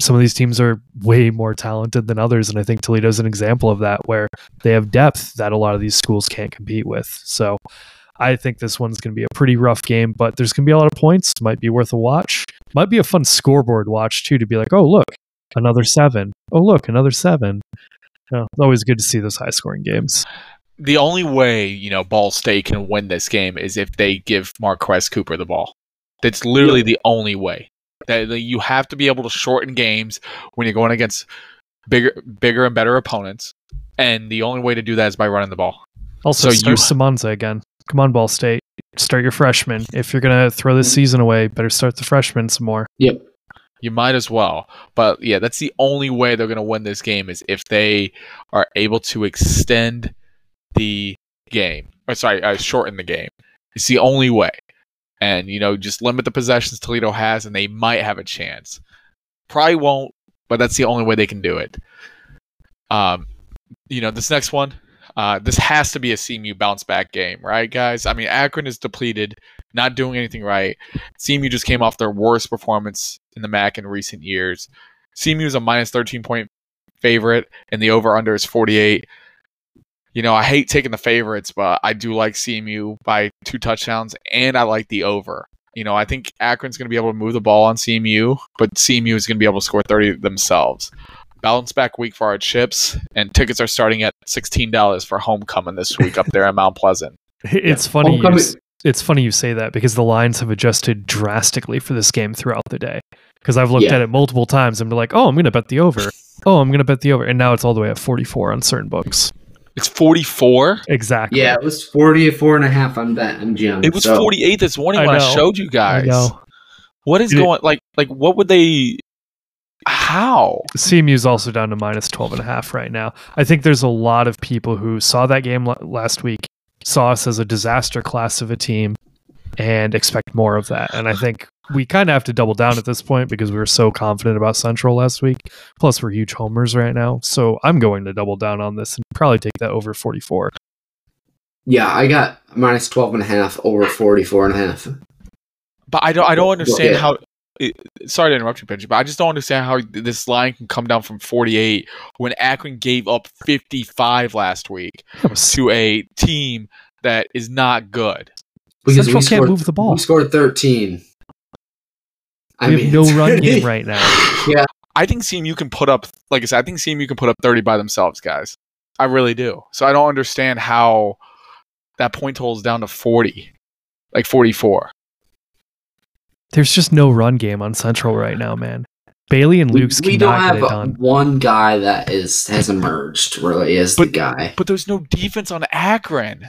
some of these teams are way more talented than others, and I think Toledo's an example of that, where they have depth that a lot of these schools can't compete with. So, I think this one's going to be a pretty rough game, but there's going to be a lot of points. Might be worth a watch. Might be a fun scoreboard watch too, to be like, oh look, another seven. Oh look, another seven. Always good to see those high scoring games. The only way you know Ball State can win this game is if they give Marquez Cooper the ball. That's literally the only way. That that you have to be able to shorten games when you're going against bigger, bigger and better opponents, and the only way to do that is by running the ball. Also, So start you- Semonza again. Come on, Ball State. Start your freshman. If you're gonna throw this mm-hmm. season away, better start the freshman some more. Yep. You might as well. But yeah, that's the only way they're going to win this game is if they are able to extend the game. Or sorry, uh, shorten the game. It's the only way. And you know, just limit the possessions Toledo has, and they might have a chance. Probably won't, but that's the only way they can do it. Um, you know, this next one, uh, this has to be a CMU bounce back game, right, guys? I mean, Akron is depleted, not doing anything right. CMU just came off their worst performance in the MAC in recent years. CMU is a minus 13 point favorite, and the over under is 48. You know, I hate taking the favorites, but I do like CMU by two touchdowns, and I like the over. You know, I think Akron's going to be able to move the ball on CMU, but CMU is going to be able to score 30 themselves. Balance back week for our chips, and tickets are starting at $16 for homecoming this week up there at Mount Pleasant. [laughs] It's funny. You, it's funny you say that because the lines have adjusted drastically for this game throughout the day. Because I've looked Yeah. at it multiple times and been like, oh, I'm going to bet the over. Oh, I'm going to bet the over, and now it's all the way at 44 on certain books. It's 44. Exactly. Yeah, it was 44 and a half on bet MGM. It was so- 48 this morning I when I showed you I guys. know. What is It- going like like what would they how? CMU's also down to minus 12 and a half right now. I think there's a lot of people who saw that game la- last week, saw us as a disaster class of a team, and expect more of that. And I think we kind of have to double down at this point because we were so confident about Central last week. Plus, we're huge homers right now. So I'm going to double down on this and probably take that over 44. Yeah, I got minus 12 and a half over 44 and a half. But I don't I don't Well, understand yeah. how sorry to interrupt you, Benji, but I just don't understand how this line can come down from 48 when Akron gave up 55 last week to a team that is not good. Central we can't scored- move the ball. We scored 13. I we mean, have no run [laughs] game right now. Yeah, I think CMU can put up, like I said, I think CMU can put up 30 by themselves, guys. I really do. So I don't understand how that point total is down to 40, like 44. There's just no run game on Central right now, man. Bailey and We, Lukes we don't have get it done. one guy that is has emerged really as the guy. But there's no defense on Akron.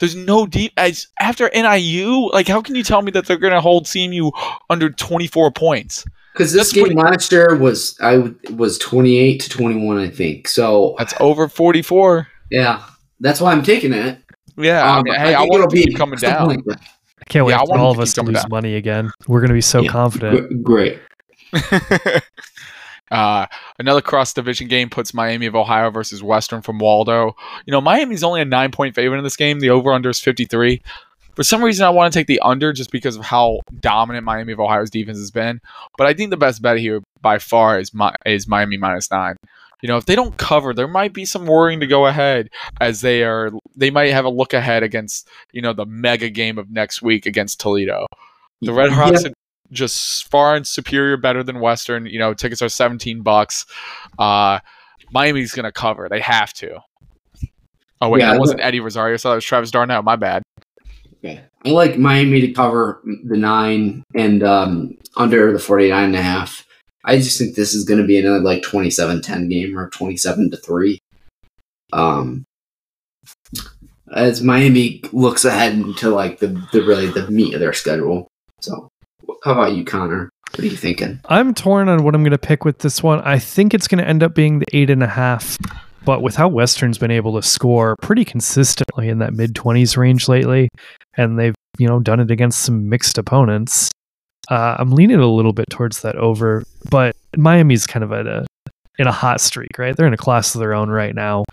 There's no deep as after NIU. Like, how can you tell me that they're going to hold CMU under 24 points? Because this that's game last year was I was 28 to 21, I think. So That's over 44. yeah, that's why I'm taking it. Yeah, I Um, mean, hey, I, think want it'll it to keep coming something down. like that. I can't wait Yeah, I for want all them of to us keep to coming lose down. money again. We're going to be so Yeah. confident. Gr- Great. [laughs] uh, another cross division game puts Miami of Ohio versus Western from Waldo. You know, Miami's only a nine point favorite in this game. The over under is 53. For some reason, I want to take the under just because of how dominant Miami of Ohio's defense has been. But I think the best bet here by far is Mi- is Miami minus nine. You know, if they don't cover, there might be some worrying to go ahead as they are. They might have a look ahead against you know the mega game of next week against Toledo. The Red Hawks Yeah. Just far and superior, better than Western. You know, tickets are seventeen bucks. Uh, Miami's gonna cover. They have to. Oh wait, Yeah, that wasn't Eddie Rosario. So that was Travis Darnell. My bad. Okay. I like Miami to cover the nine and um, under the 49 and a half. I just think this is going to be another like 27-10 game or 27 to 3. Um, as Miami looks ahead into like the, the really the meat of their schedule. So, how about you, Connor? What are you thinking? I'm torn on what I'm going to pick with this one. I think it's going to end up being the eight and a half, but with how Western's been able to score pretty consistently in that mid 20s range lately, and they've you know done it against some mixed opponents, uh, I'm leaning a little bit towards that over. But Miami's kind of at a in a hot streak, right? They're in a class of their own right now.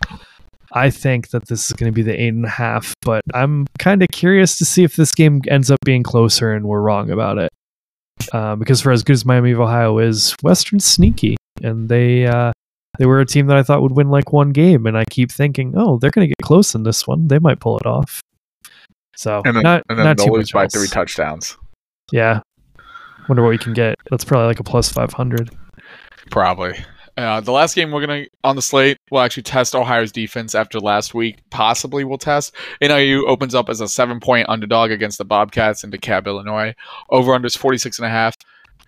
I think that this is going to be the eight and a half, but I'm kind of curious to see if this game ends up being closer and we're wrong about it. Uh, because for as good as Miami of Ohio is, Western's sneaky, and they uh, they were a team that I thought would win like one game, and I keep thinking, oh, they're going to get close in this one. They might pull it off. So And then, not and then not they'll lose by else. three touchdowns. Yeah. Wonder what we can get. That's probably like a plus five hundred. Probably. Uh, the last game we're gonna on the slate will actually test Ohio's defense after last week. Possibly we'll test. NIU opens up as a seven point underdog against the Bobcats in DeKalb, Illinois. Over under is 46 and a half.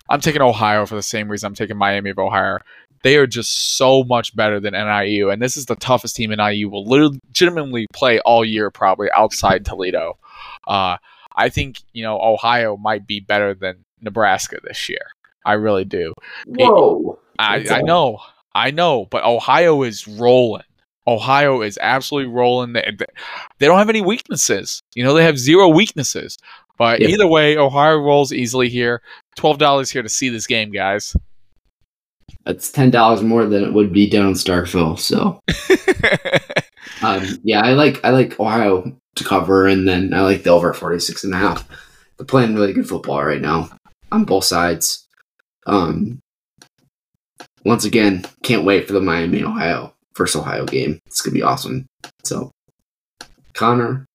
I'm taking Ohio for the same reason I'm taking Miami of Ohio. They are just so much better than NIU, and this is the toughest team NIU will legitimately play all year, probably outside Toledo. Uh, I think you know Ohio might be better than Nebraska this year. I really do. Whoa! I, I know, I know, but Ohio is rolling. Ohio is absolutely rolling. They, they don't have any weaknesses. You know, they have zero weaknesses. But Yeah. either way, Ohio rolls easily here. Twelve dollars here to see this game, guys. That's ten dollars more than it would be down in Starkville. So, [laughs] um, yeah, I like I like Ohio to cover, and then I like the over forty six and a half. They're playing really good football right now on both sides. Um, once again, can't wait for the Miami Ohio first Ohio game. It's gonna be awesome. So, Connor,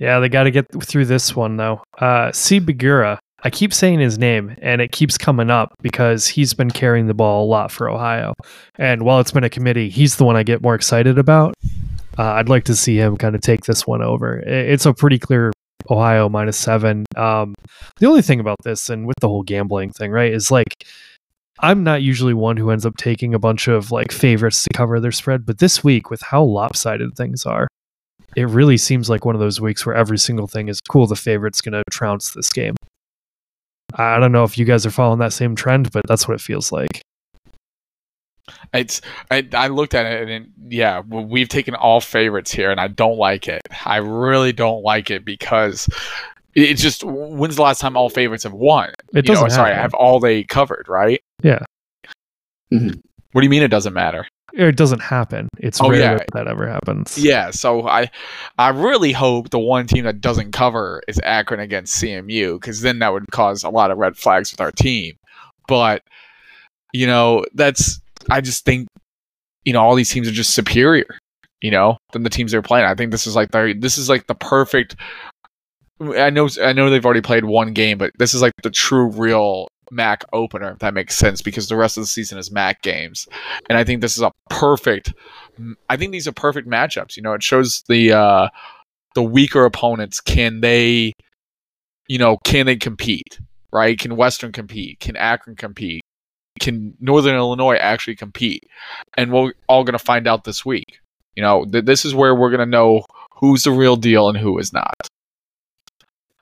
Yeah, they got to get through this one though. Uh. Bangura. I keep saying his name, and it keeps coming up because he's been carrying the ball a lot for Ohio. And while it's been a committee, he's the one I get more excited about. Uh, I'd like to see him kind of take this one over. It's a pretty clear Ohio minus seven. Um, the only thing about this, and with the whole gambling thing, right, is like I'm not usually one who ends up taking a bunch of like favorites to cover their spread, but this week with how lopsided things are, it really seems like one of those weeks where every single thing is cool. The favorite's going to trounce this game. I don't know if you guys are following that same trend, but that's what it feels like. It's I, I looked at it and yeah, we've taken all favorites here, and I don't like it. I really don't like it because it's just when's the last time all favorites have won? It You doesn't sorry, I have all they covered, right? Yeah. Mhm. What do you mean it doesn't matter? It doesn't happen. It's Oh, rare yeah. that that ever happens. Yeah, so I I really hope the one team that doesn't cover is Akron against CMU because then that would cause a lot of red flags with our team. But you know, that's I just think you know all these teams are just superior, you know, than the teams they're playing. I think this is like the this is like the perfect. I know I know they've already played one game, but this is like the true real MAC opener. If that makes sense, because the rest of the season is MAC games, and I think this is a perfect I think these are perfect matchups. You know, it shows the uh, the weaker opponents can they, you know, can they compete? Right? Can Western compete? Can Akron compete? Can Northern Illinois actually compete? And we're all going to find out this week. You know, th- this is where we're going to know who's the real deal and who is not.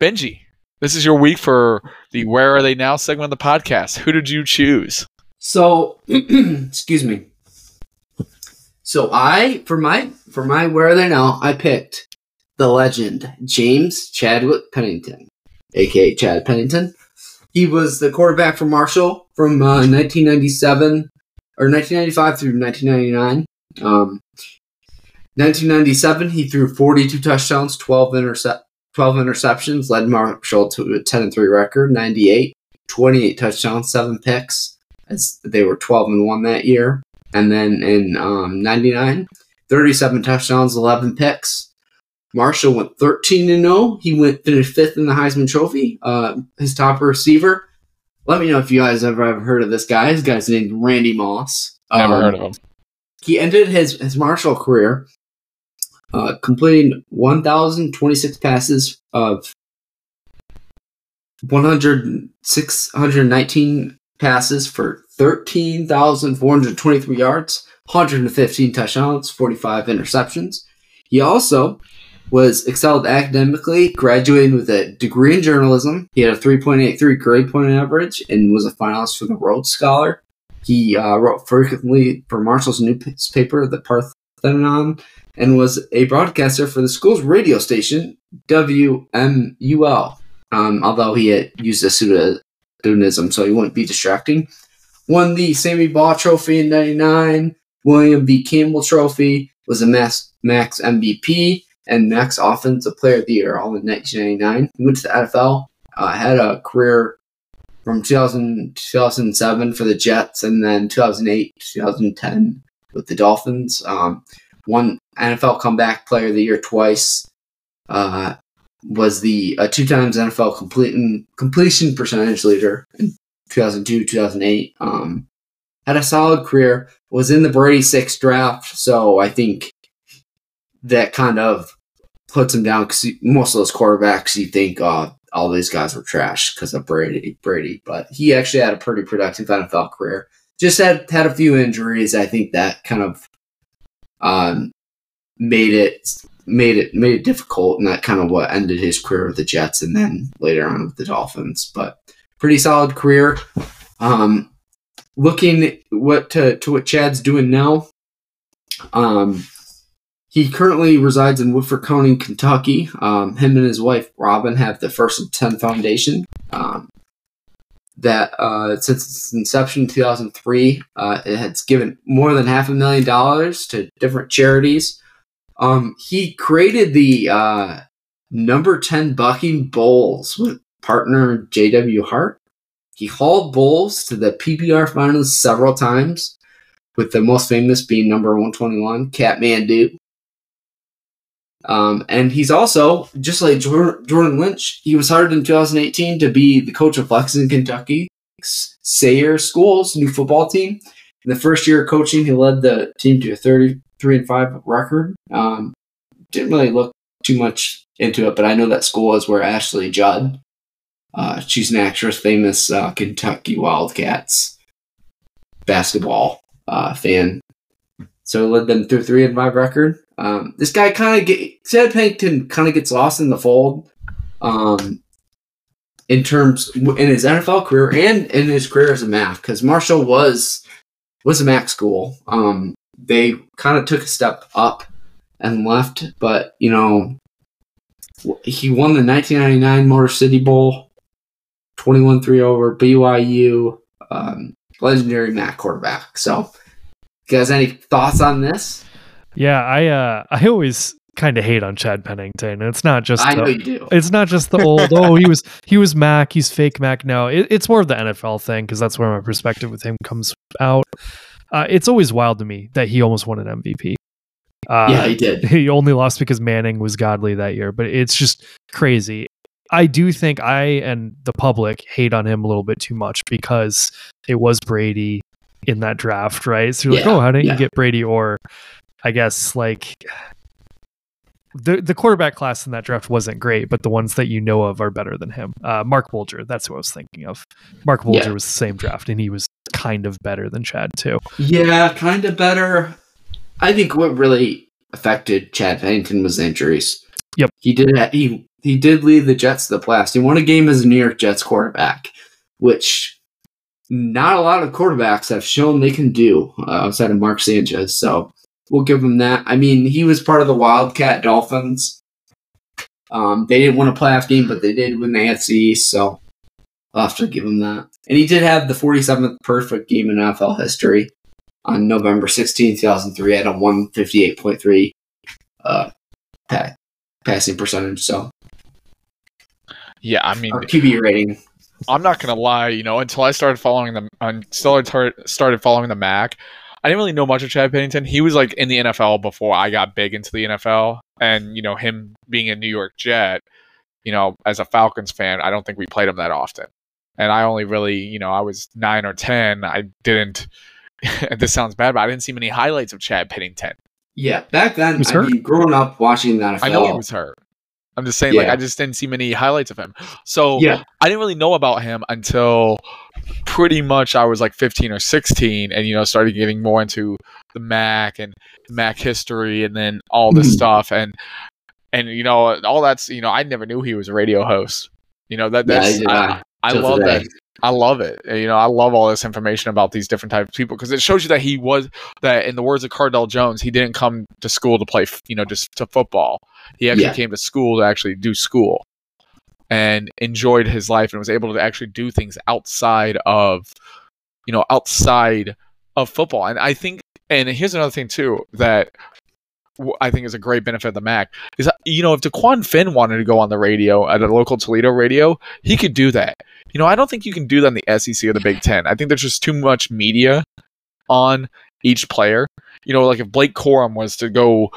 Benji, this is your week for the "Where Are They Now" segment of the podcast. Who did you choose? So, [clears throat] excuse me. So I for my for my where are they now? I picked the legend James Chadwick Pennington, aka Chad Pennington. He was the quarterback for Marshall from uh, 1997 or 1995 through 1999. Um, 1997, he threw 42 touchdowns, 12 intercept, 12 interceptions, led Marshall to a 10 and 3 record. 98, 28 touchdowns, seven picks as they were 12 and 1 that year. And then in um, 99, 37 touchdowns, 11 picks. Marshall went 13 and 0. He went finished fifth in the Heisman Trophy. Uh, his top receiver. Let me know if you guys ever have heard of this guy. This guy's named Randy Moss. Never Um, heard of him. He ended his, his Marshall career uh, completing 1,026 passes of 100, 619 passes for 13,423 yards, 115 touchdowns, 45 interceptions. He also was excelled academically, graduating with a degree in journalism. He had a 3.83 grade point average and was a finalist for the Rhodes Scholar. He uh, wrote frequently for Marshall's newspaper, the Parthenon, and was a broadcaster for the school's radio station, WMUL, um, although he had used a pseudonym so he wouldn't be distracting. Won the Sammy Baugh Trophy in 99, William V. Campbell Trophy, was a Max, Max MVP, and Max Offensive Player of the Year, all in 1999. He went to the NFL, uh, had a career from 2000, 2007 for the Jets, and then 2008, 2010 with the Dolphins. Um, one NFL Comeback Player of the Year twice. Uh, was the uh, two times NFL completion completion percentage leader in 2002, 2008. Um, had a solid career. Was in the Brady six draft, so I think that kind of puts him down because most of those quarterbacks you think uh, all these guys were trash because of Brady. Brady, but he actually had a pretty productive NFL career. Just had had a few injuries. I think that kind of um, made it made it made it difficult, and that kind of what ended his career with the Jets, and then later on with the Dolphins. But pretty solid career. Um, looking what to, to what Chad's doing now. Um, he currently resides in Woodford County, Kentucky. Um, him and his wife Robin have the First and Ten Foundation. Um, that uh, since its inception in 2003, uh, it has given more than half a million dollars to different charities. Um, he created the uh, number 10 bucking bowls with partner J.W. Hart. He hauled bowls to the PBR finals several times, with the most famous being number 121, Kathmandu. Um, and he's also, just like Jordan Lynch, he was hired in 2018 to be the coach of Lexington, Kentucky, Sayre School's new football team. In the first year of coaching, he led the team to a 33 and 5 record. Um, didn't really look too much into it, but I know that school is where Ashley Judd, uh, she's an actress, famous uh, Kentucky Wildcats basketball uh, fan. So led them through 3 and 5 record. Um, this guy kind of get Chad Pennington kind of gets lost in the fold, um, in terms in his NFL career and in his career as a MAC because Marshall was was a MAC school. Um, they kind of took a step up and left, but you know he won the 1999 Motor City Bowl, 21-3 over BYU. Um, legendary MAC quarterback. So, guys, any thoughts on this? Yeah, I uh I always kind of hate on Chad Pennington. It's not just I the, know you do. It's not just the old [laughs] oh he was he was MAC he's fake MAC. No, it, it's more of the NFL thing because that's where my perspective with him comes out. Uh, it's always wild to me that he almost won an MVP. Uh, yeah, he did. [laughs] He only lost because Manning was godly that year, but it's just crazy. I do think I and the public hate on him a little bit too much because it was Brady in that draft, right? So you're yeah, like, oh, how didn't yeah. you get Brady? Or I guess like the the quarterback class in that draft wasn't great, but the ones that you know of are better than him. Uh, Marc Bulger, that's who I was thinking of. Marc Bulger yeah. was the same draft, and he was kind of better than Chad too. Yeah, kind of better. I think what really affected Chad Pennington was injuries. Yep, he did. He he did lead the Jets to the playoffs. He won a game as a New York Jets quarterback, which not a lot of quarterbacks have shown they can do uh, outside of Mark Sanchez. So We'll give him that. I mean, he was part of the Wildcat Dolphins. Um, they didn't win a playoff game, but they did win the AFC East, so I'll have to give him that. And he did have the 47th perfect game in NFL history on November 16, 2003 at a 158.3 uh, passing percentage. So, yeah, I mean, our QB rating. I'm not gonna lie, you know, until I started following them, until I started following the MAC, I didn't really know much of Chad Pennington. He was like in the NFL before I got big into the NFL, and you know him being a New York Jet. You know, as a Falcons fan, I don't think we played him that often. And I only really, you know, I was nine or ten. I didn't. [laughs] this sounds bad, but I didn't see many highlights of Chad Pennington. Yeah, back then, I mean, growing up watching that, I know he was hurt. I'm just saying, like, I just didn't see many highlights of him. So Yeah. I didn't really know about him until pretty much I was like 15 or 16, and you know, started getting more into the MAC and MAC history, and then all this Mhm. stuff, and and you know, all that's you know, I never knew he was a radio host. You know that Yeah, that's I did I. I love today. that. I love it. You know, I love all this information about these different types of people because it shows you that he was that, in the words of Cardale Jones, he didn't come to school to play, you know, just to football. He actually Yeah. came to school to actually do school and enjoyed his life and was able to actually do things outside of, you know, outside of football. And I think, and here's another thing too that I think is a great benefit of the MAC is that, you know if DeQuan Finn wanted to go on the radio at a local Toledo radio, he could do that. You know, I don't think you can do that in the SEC or the Big Ten. I think there's just too much media on each player. You know, like if Blake Corum was to go,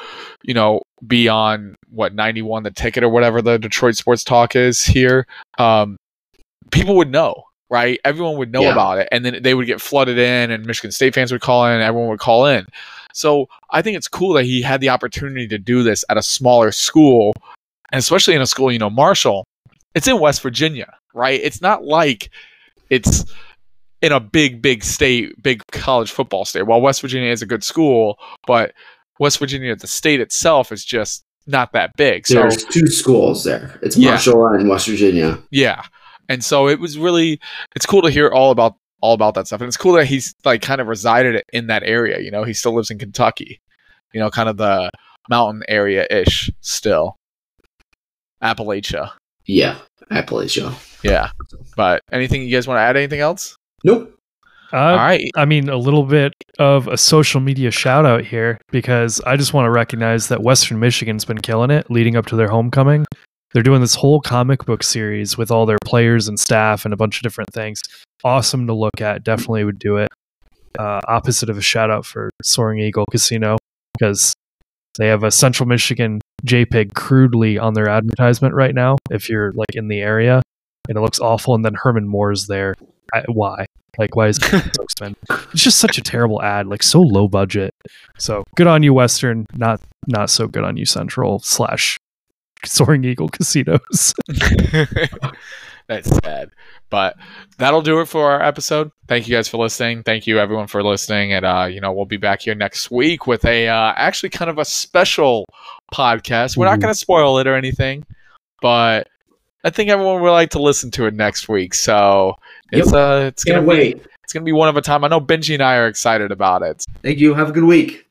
you know, be on what 91 the ticket or whatever the Detroit Sports Talk is here, um, people would know, right? Everyone would know Yeah. about it, and then they would get flooded in, and Michigan State fans would call in, and everyone would call in. So I think it's cool that he had the opportunity to do this at a smaller school, and especially in a school, you know, Marshall. It's in West Virginia, right? It's not like it's in a big, big state, big college football state. While West Virginia is a good school, but West Virginia, the state itself, is just not that big. So There's two schools there. It's Yeah. Marshall and West Virginia. yeah, and so it was really it's cool to hear all about all about that stuff, and it's cool that he's like kind of resided in that area. You know, he still lives in Kentucky. You know, kind of the mountain area ish still. Appalachia. Yeah, Appalachia. Yeah. But anything you guys want to add? Anything else? Nope. Uh, All right. I mean, a little bit of a social media shout out here because I just want to recognize that Western Michigan's been killing it leading up to their homecoming. They're doing this whole comic book series with all their players and staff and a bunch of different things. Awesome to look at. Definitely would do it. Uh, opposite of a shout out for Soaring Eagle Casino because they have a Central Michigan JPEG crudely on their advertisement right now. If you're like in the area, and it looks awful. And then Herman Moore's there. I, why? Like, why is [laughs] so expensive? It's just such a terrible ad, like so low budget. So good on you, Western. Not not so good on you, Central slash Soaring Eagle Casinos. [laughs] [laughs] That's sad. But that'll do it for our episode. Thank you guys for listening. Thank you everyone for listening. And uh, you know, we'll be back here next week with a uh actually kind of a special podcast. We're not gonna spoil it or anything, but I think everyone would like to listen to it next week. So it's uh it's gonna Can't be wait. it's gonna be one of a time. I know Benji and I are excited about it. Thank you. Have a good week.